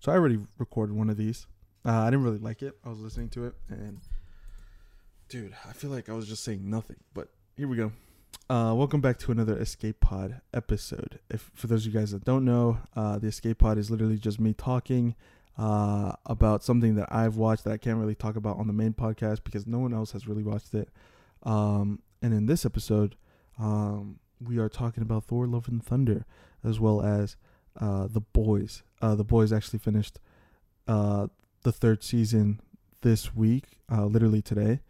So I already recorded one of these. Uh, I didn't really like it. I was listening to it, and dude, I feel like I was just saying nothing. But here we go. Uh, welcome back to another Escape Pod episode. If for those of you guys that don't know, uh, the Escape Pod is literally just me talking uh, about something that I've watched that I can't really talk about on the main podcast because no one else has really watched it. Um, and in this episode, um, we are talking about Thor: Love and Thunder, as well as uh, the boys. Uh, the boys actually finished uh, the third season this week, uh, literally today,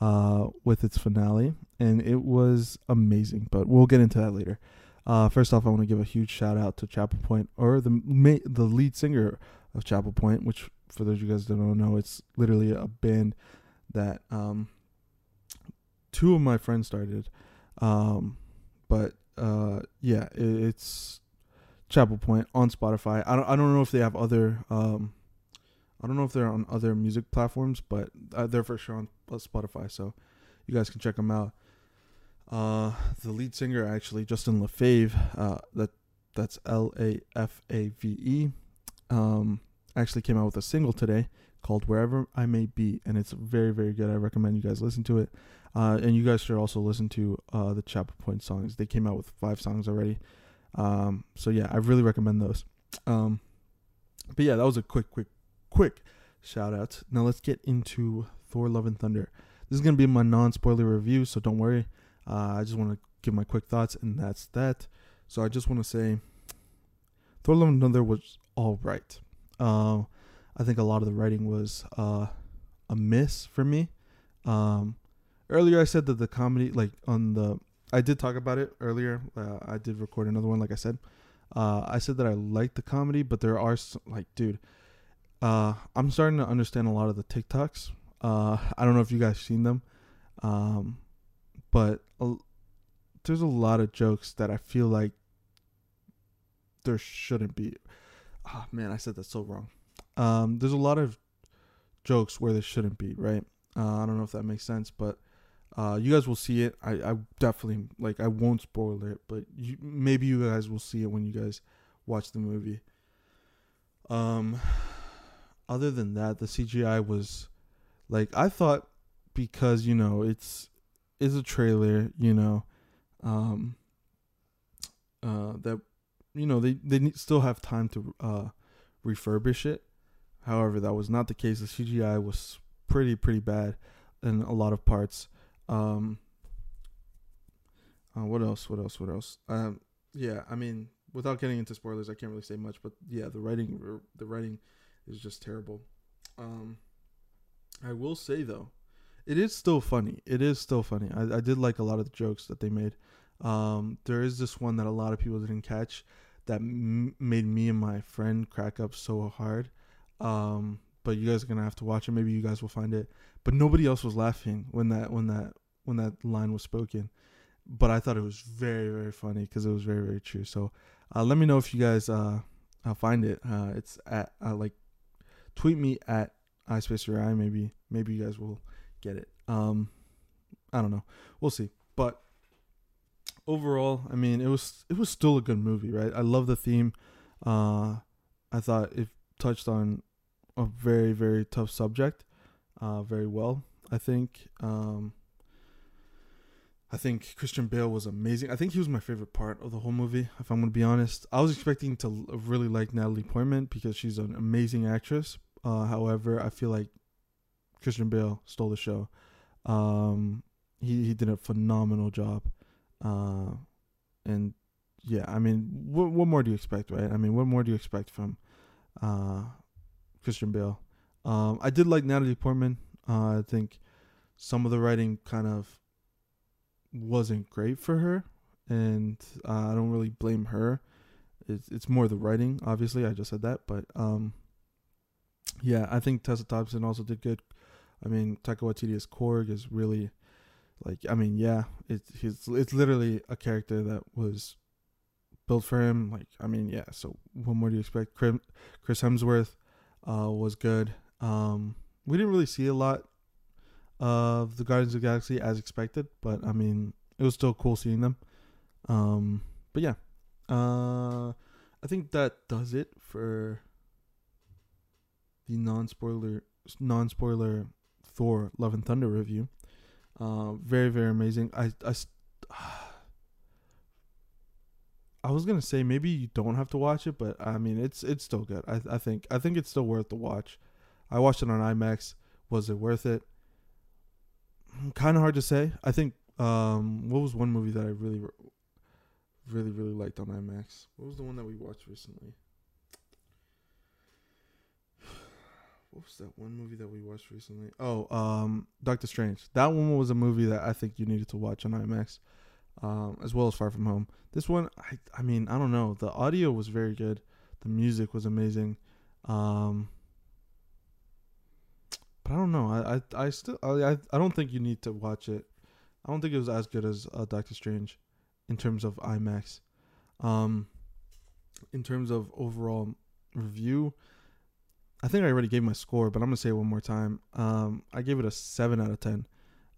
uh, with its finale, and it was amazing. But we'll get into that later. Uh, first off, I want to give a huge shout out to Chapel Point, or the ma- the lead singer of Chapel Point, which for those of you guys that don't know, it's literally a band that um, two of my friends started. Um, but uh, yeah, it, it's Chapel Point on Spotify. I don't I don't know if they have other um, I don't know if they're on other music platforms, but uh, they're for sure on uh, Spotify. So you guys can check them out. Uh, the lead singer actually Justin Lafave, uh, that that's L A F A V E, um, actually came out with a single today called "Wherever I May Be," and it's very very good. I recommend you guys listen to it. Uh, and you guys should also listen to uh, the Chapel Point songs. They came out with five songs already. Um, so yeah, I really recommend those. Um, but yeah, that was a quick, quick, quick shout out. Now let's get into Thor: Love and Thunder. This is gonna be my non-spoiler review, so don't worry. Uh, I just want to give my quick thoughts, and that's that. So I just want to say, Thor: Love and Thunder was all right. Uh, I think a lot of the writing was uh, a miss for me. Um, earlier, I said that the comedy, like on the I did talk about it earlier. Uh, I did record another one, like I said. Uh, I said that I like the comedy, but there are some, like, dude, uh, I'm starting to understand a lot of the TikToks. Uh, I don't know if you guys seen them, um, but there's a lot of jokes that I feel like there shouldn't be. Oh man, I said that so wrong. Um, there's a lot of jokes where there shouldn't be, right? Uh, I don't know if that makes sense, but uh, you guys will see it. I, I definitely like. I won't spoil it, but you, maybe you guys will see it when you guys watch the movie. Um, other than that, the CGI was like I thought because you know it's it's a trailer. You know, um, uh, that you know they they still have time to uh refurbish it. However, that was not the case. The CGI was pretty pretty bad in a lot of parts. Um, uh, what else? What else? What else? Um, yeah, I mean, without getting into spoilers, I can't really say much. But yeah, the writing, the writing, is just terrible. Um, I will say though, it is still funny. It is still funny. I, I did like a lot of the jokes that they made. Um, there is this one that a lot of people didn't catch that m- made me and my friend crack up so hard. Um, but you guys are gonna have to watch it. Maybe you guys will find it. But nobody else was laughing when that when that when that line was spoken. But I thought it was very very funny because it was very very true. So uh, let me know if you guys uh, uh find it. Uh, it's at uh, like tweet me at iSpacerI. Maybe maybe you guys will get it. Um, I don't know. We'll see. But overall, I mean, it was it was still a good movie, right? I love the theme. Uh, I thought it touched on a very very tough subject uh, very well. I think um, I think Christian Bale was amazing. I think he was my favorite part of the whole movie. If I'm gonna be honest, I was expecting to really like Natalie Portman because she's an amazing actress. Uh, however, I feel like Christian Bale stole the show. Um, he he did a phenomenal job, uh, and yeah, I mean, what what more do you expect, right? I mean, what more do you expect from uh, Christian Bale? Um, I did like Natalie Portman. Uh, I think some of the writing kind of wasn't great for her, and uh, I don't really blame her. It's it's more the writing, obviously. I just said that, but um, yeah, I think Tessa Thompson also did good. I mean, Taika Waititi's Korg is really like I mean, yeah, it's he's it's literally a character that was built for him. Like I mean, yeah. So what more do you expect? Chris Hemsworth uh, was good. Um, we didn't really see a lot of the Guardians of the Galaxy as expected, but I mean, it was still cool seeing them. Um, but yeah, uh, I think that does it for the non spoiler non spoiler Thor Love and Thunder review. Uh, very very amazing. I I. I was gonna say maybe you don't have to watch it, but I mean it's it's still good. I I think I think it's still worth the watch. I watched it on IMAX. Was it worth it? Kind of hard to say. I think um what was one movie that I really really really liked on IMAX? What was the one that we watched recently? What was that one movie that we watched recently? Oh, um Doctor Strange. That one was a movie that I think you needed to watch on IMAX um, as well as Far From Home. This one, I, I mean, I don't know. The audio was very good. The music was amazing. Um, but I don't know. I, I, I still, I, I don't think you need to watch it. I don't think it was as good as uh, Doctor Strange in terms of IMAX. Um, in terms of overall review, I think I already gave my score, but I'm gonna say it one more time. Um, I gave it a seven out of ten.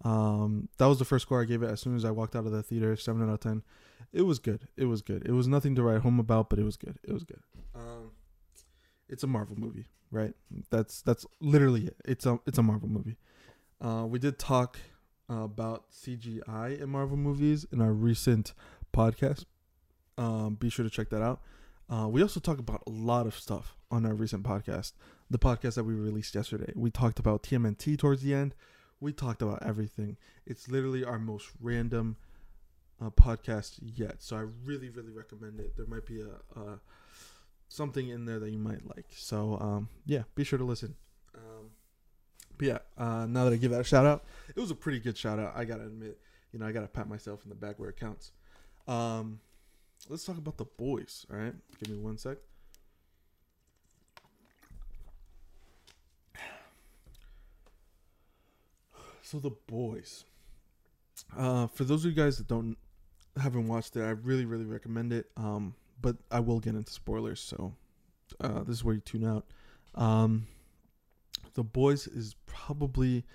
Um, that was the first score I gave it as soon as I walked out of the theater. Seven out of ten. It was good. It was good. It was nothing to write home about, but it was good. It was good. Um, it's a Marvel movie, right? That's that's literally it. It's a it's a Marvel movie. Uh, we did talk uh, about CGI in Marvel movies in our recent podcast. Um, be sure to check that out. Uh, we also talk about a lot of stuff on our recent podcast, the podcast that we released yesterday. We talked about TMNT towards the end we talked about everything. It's literally our most random uh, podcast yet. So I really, really recommend it. There might be a, a something in there that you might like. So um, yeah, be sure to listen. Um, but yeah, uh, now that I give that a shout out, it was a pretty good shout out. I gotta admit, you know, I gotta pat myself in the back where it counts. Um, let's talk about the boys. All right, give me one sec. So the boys. Uh, for those of you guys that don't haven't watched it, I really really recommend it. Um, but I will get into spoilers, so uh, this is where you tune out. Um, the boys is probably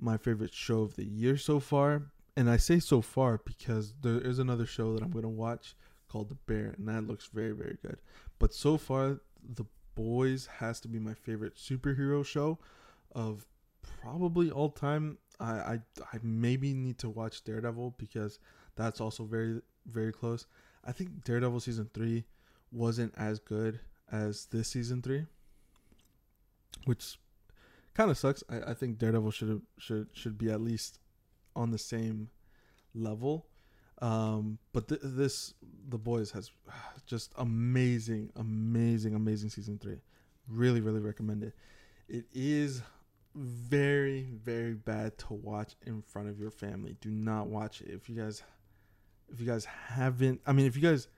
my favorite show of the year so far, and I say so far because there is another show that I'm gonna watch called The Bear, and that looks very very good. But so far, The Boys has to be my favorite superhero show of probably all time. I, I I maybe need to watch Daredevil because that's also very very close. I think Daredevil season three wasn't as good as this season three, which kind of sucks. I, I think Daredevil should should should be at least on the same level. Um, but th- this the boys has just amazing, amazing, amazing season three. Really, really recommend it. It is very very bad to watch in front of your family. Do not watch it. If you guys if you guys haven't I mean if you guys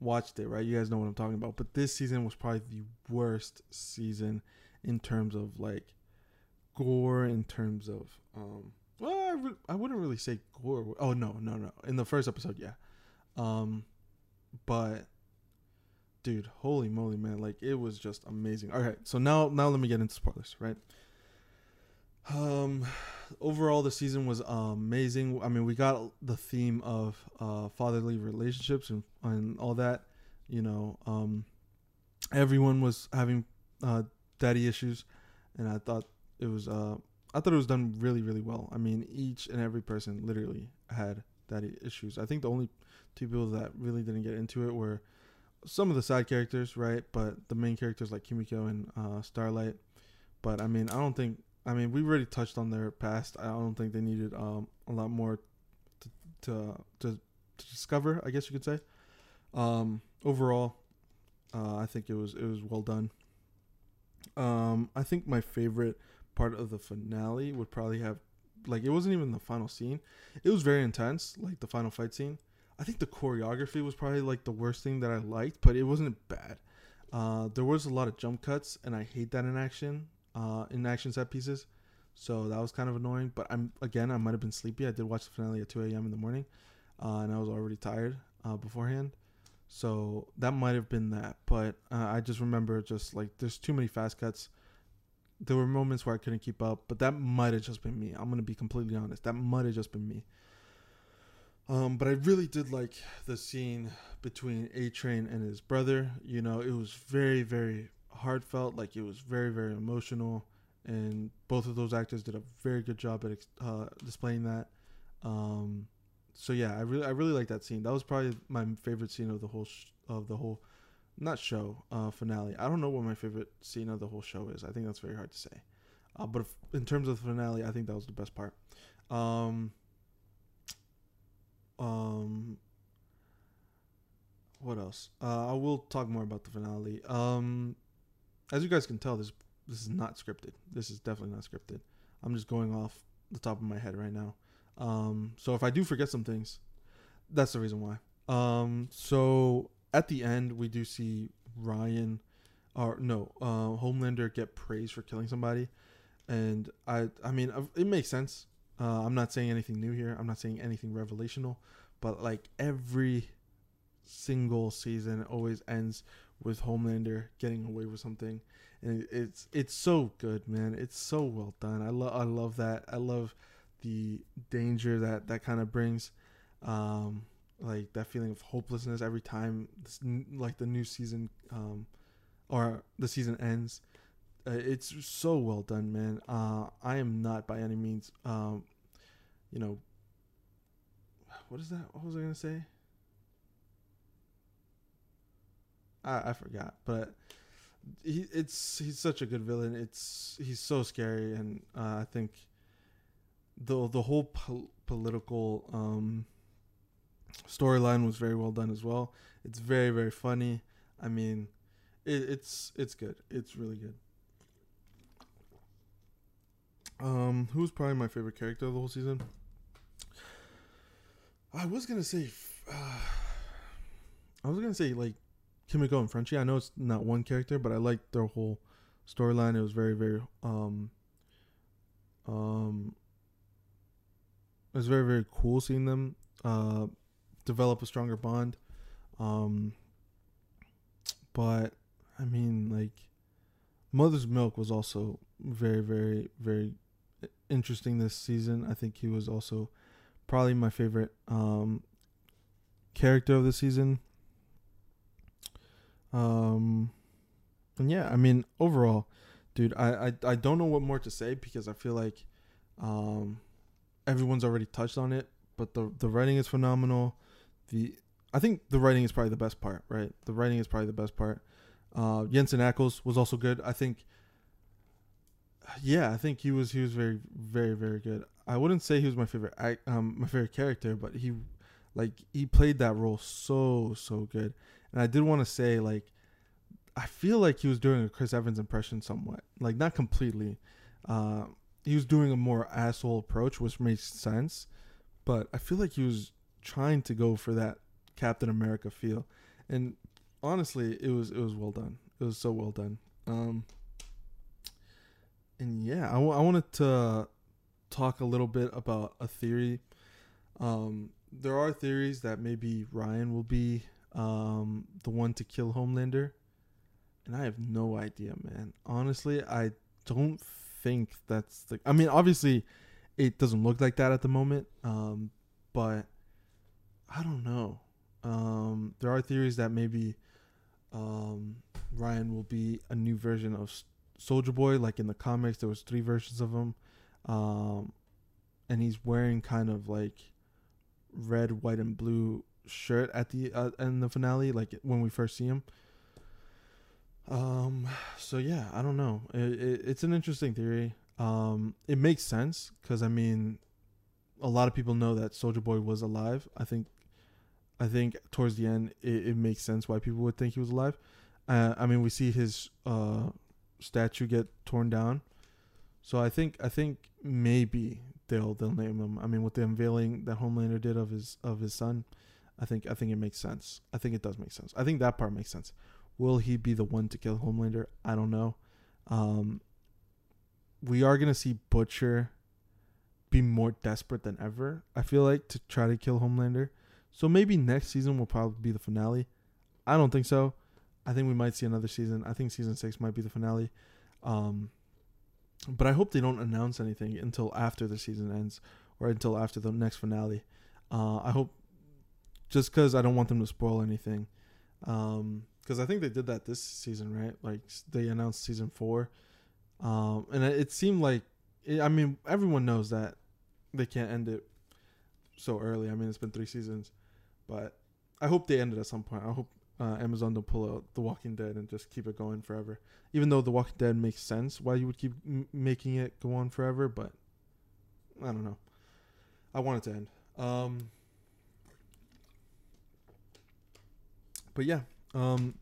watched it, right? You guys know what I'm talking about. But this season was probably the worst season in terms of like gore in terms of um well I, re- I wouldn't really say gore. Oh no, no, no. In the first episode, yeah. Um but dude, holy moly, man, like it was just amazing. All right, so now now let me get into spoilers, right? Um, overall, the season was amazing. I mean, we got the theme of uh, fatherly relationships and and all that. You know, um, everyone was having uh, daddy issues, and I thought it was uh, I thought it was done really really well. I mean, each and every person literally had daddy issues. I think the only two people that really didn't get into it were some of the side characters, right? But the main characters like Kimiko and uh, Starlight. But I mean, I don't think I mean, we already touched on their past. I don't think they needed um, a lot more to to, to to discover. I guess you could say. Um, overall, uh, I think it was it was well done. Um, I think my favorite part of the finale would probably have like it wasn't even the final scene. It was very intense, like the final fight scene. I think the choreography was probably like the worst thing that I liked, but it wasn't bad. Uh, there was a lot of jump cuts, and I hate that in action uh, in action set pieces. So that was kind of annoying. But I'm again, I might have been sleepy. I did watch the finale at 2 a.m. in the morning, uh, and I was already tired uh, beforehand. So that might have been that. But uh, I just remember just like there's too many fast cuts. There were moments where I couldn't keep up, but that might have just been me. I'm gonna be completely honest. That might have just been me. Um, but I really did like the scene between A Train and his brother. You know, it was very, very heartfelt. Like it was very very emotional, and both of those actors did a very good job at uh, displaying that. Um, so yeah, I really I really like that scene. That was probably my favorite scene of the whole sh- of the whole not show uh, finale. I don't know what my favorite scene of the whole show is. I think that's very hard to say. Uh, but if, in terms of the finale, I think that was the best part. Um, um, what else? Uh, I will talk more about the finale. Um, as you guys can tell, this this is not scripted. This is definitely not scripted. I'm just going off the top of my head right now. Um, so if I do forget some things, that's the reason why. Um, so at the end, we do see Ryan, or no, uh, Homelander get praised for killing somebody, and I, I mean, it makes sense. Uh, I'm not saying anything new here. I'm not saying anything revelational, but like every single season always ends with Homelander getting away with something, and it's it's so good, man. It's so well done. I love I love that. I love the danger that that kind of brings. Um, like that feeling of hopelessness every time this, like the new season um or the season ends uh, it's so well done man uh i am not by any means um you know what is that what was i gonna say i i forgot but he it's he's such a good villain it's he's so scary and uh, i think the the whole po- political um storyline was very well done as well. It's very very funny. I mean, it, it's it's good. It's really good. Um, who's probably my favorite character of the whole season? I was gonna say, uh, I was gonna say like Kimiko and Frenchie. I know it's not one character, but I liked their whole storyline. It was very very um um. It was very very cool seeing them uh develop a stronger bond. Um, but I mean, like, Mother's Milk was also very, very, very interesting this season. I think he was also probably my favorite um, character of the season. Um, and yeah, I mean, overall, dude, I, I, I don't know what more to say because I feel like um, everyone's already touched on it. But the the writing is phenomenal the I think the writing is probably the best part, right? The writing is probably the best part. Uh, Jensen Ackles was also good. I think. Yeah, I think he was he was very very very good. I wouldn't say he was my favorite I um my favorite character, but he like he played that role so so good. And I did want to say like I feel like he was doing a Chris Evans impression somewhat. Like not completely. Uh, he was doing a more asshole approach, which makes sense. But I feel like he was trying to go for that Captain America feel, and honestly, it was it was well done. It was so well done. Um, and yeah, I, w- I wanted to talk a little bit about a theory. Um, there are theories that maybe Ryan will be um, the one to kill Homelander, and I have no idea, man. Honestly, I don't think that's the. I mean, obviously, it doesn't look like that at the moment, um, but I don't know. Um, there are theories that maybe um, Ryan will be a new version of Soldier Boy. Like in the comics, there was three versions of him, um, and he's wearing kind of like red, white, and blue shirt at the uh, in the finale, like when we first see him. Um. So yeah, I don't know. It, it, it's an interesting theory. Um. It makes sense because I mean, a lot of people know that Soldier Boy was alive. I think I think towards the end it, it makes sense why people would think he was alive. Uh, I mean, we see his uh, statue get torn down, so I think I think maybe they'll they'll name him. I mean, with the unveiling that Homelander did of his of his son, I think I think it makes sense. I think it does make sense. I think that part makes sense. Will he be the one to kill Homelander? I don't know. Um, we are gonna see Butcher be more desperate than ever. I feel like to try to kill Homelander. So maybe next season will probably be the finale. I don't think so. I think we might see another season. I think season six might be the finale. Um, but I hope they don't announce anything until after the season ends or until after the next finale. Uh, I hope just because I don't want them to spoil anything. Um, because I think they did that this season, right? Like they announced season four, um, and it, seemed like, it, I mean, everyone knows that they can't end it so early. I mean, it's been three seasons, but I hope they end it at some point. I hope uh, Amazon don't pull out The Walking Dead and just keep it going forever. Even though The Walking Dead makes sense why you would keep m- making it go on forever, but I don't know. I want it to end. Um, but yeah, um,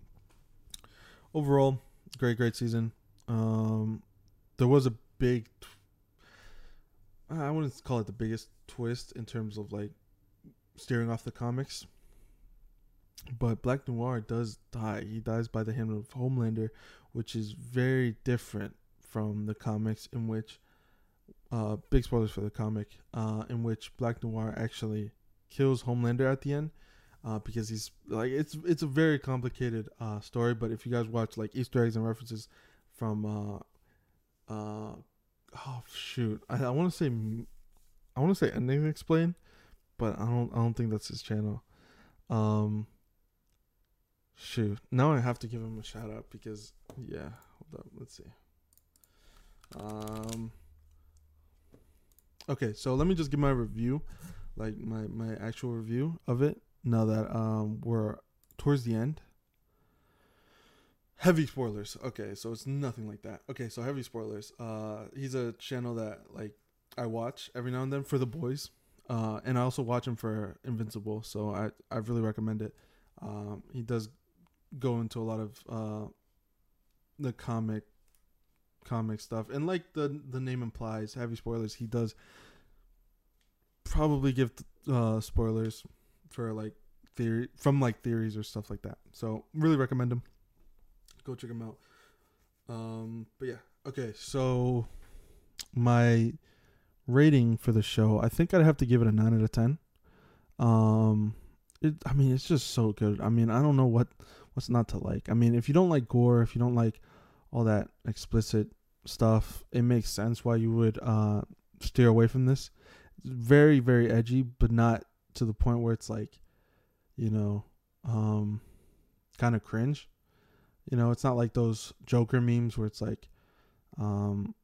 overall, great, great season. Um, there was a big—I wouldn't call it the biggest twist in terms of like steering off the comics. But Black Noir does die. He dies by the hand of Homelander, which is very different from the comics in which uh big spoilers for the comic, uh in which Black Noir actually kills Homelander at the end. Uh, because he's like it's it's a very complicated uh story, but if you guys watch like Easter eggs and references from uh uh oh shoot I, I want to say I want to say ending explain, but I don't I don't think that's his channel. Um. Shoot, now I have to give him a shout out because yeah, hold up, let's see. Um. Okay, so let me just give my review, like my my actual review of it. Now that um we're towards the end. Heavy spoilers. Okay, so it's nothing like that. Okay, so heavy spoilers. Uh, he's a channel that like I watch every now and then for the boys. Uh, and I also watch him for Invincible, so I I really recommend it. Um, he does go into a lot of uh the comic comic stuff, and like the the name implies, heavy spoilers. He does probably give uh spoilers for like theory from like theories or stuff like that. So really recommend them. Go check them out. Um, but yeah, okay. So my rating for the show, I think I'd have to give it a nine out of ten. Um, it, I mean, it's just so good. I mean, I don't know what what's not to like. I mean, if you don't like gore, if you don't like all that explicit stuff, it makes sense why you would uh steer away from this. It's very very edgy, but not to the point where it's like, you know, um, kind of cringe. You know, it's not like those Joker memes where it's like, um,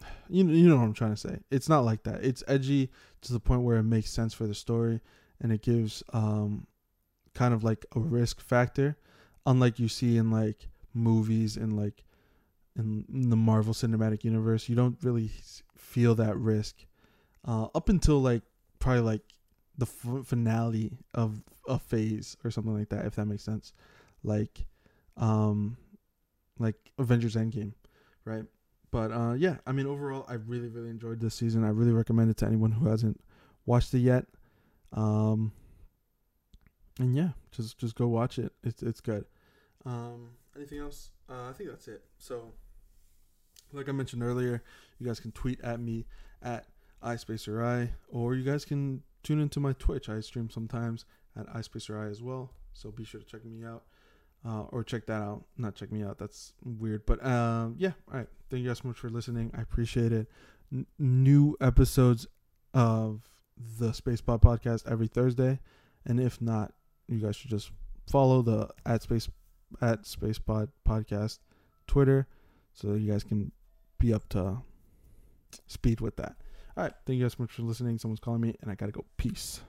you you know what I'm trying to say. It's not like that. It's edgy to the point where it makes sense for the story, and it gives um, kind of like a risk factor, unlike you see in like movies and like in, the Marvel Cinematic Universe. You don't really feel that risk uh, up until like probably like the f- finale of a phase or something like that, if that makes sense. Like, um, like Avengers Endgame, right? But uh, yeah, I mean, overall, I really, really enjoyed this season. I really recommend it to anyone who hasn't watched it yet. Um, and yeah, just just go watch it. It's it's good. Um, anything else? Uh, I think that's it. So, like I mentioned earlier, you guys can tweet at me at iSpacerI, or you guys can tune into my Twitch. I stream sometimes at iSpacerI as well. So be sure to check me out. Uh, or check that out. Not check me out. That's weird. But um, yeah. All right. Thank you guys so much for listening. I appreciate it. N- new episodes of the Space Pod podcast every Thursday, and if not, you guys should just follow the at space at Space Pod podcast Twitter, so you guys can be up to speed with that. All right. Thank you guys so much for listening. Someone's calling me, and I gotta go. Peace.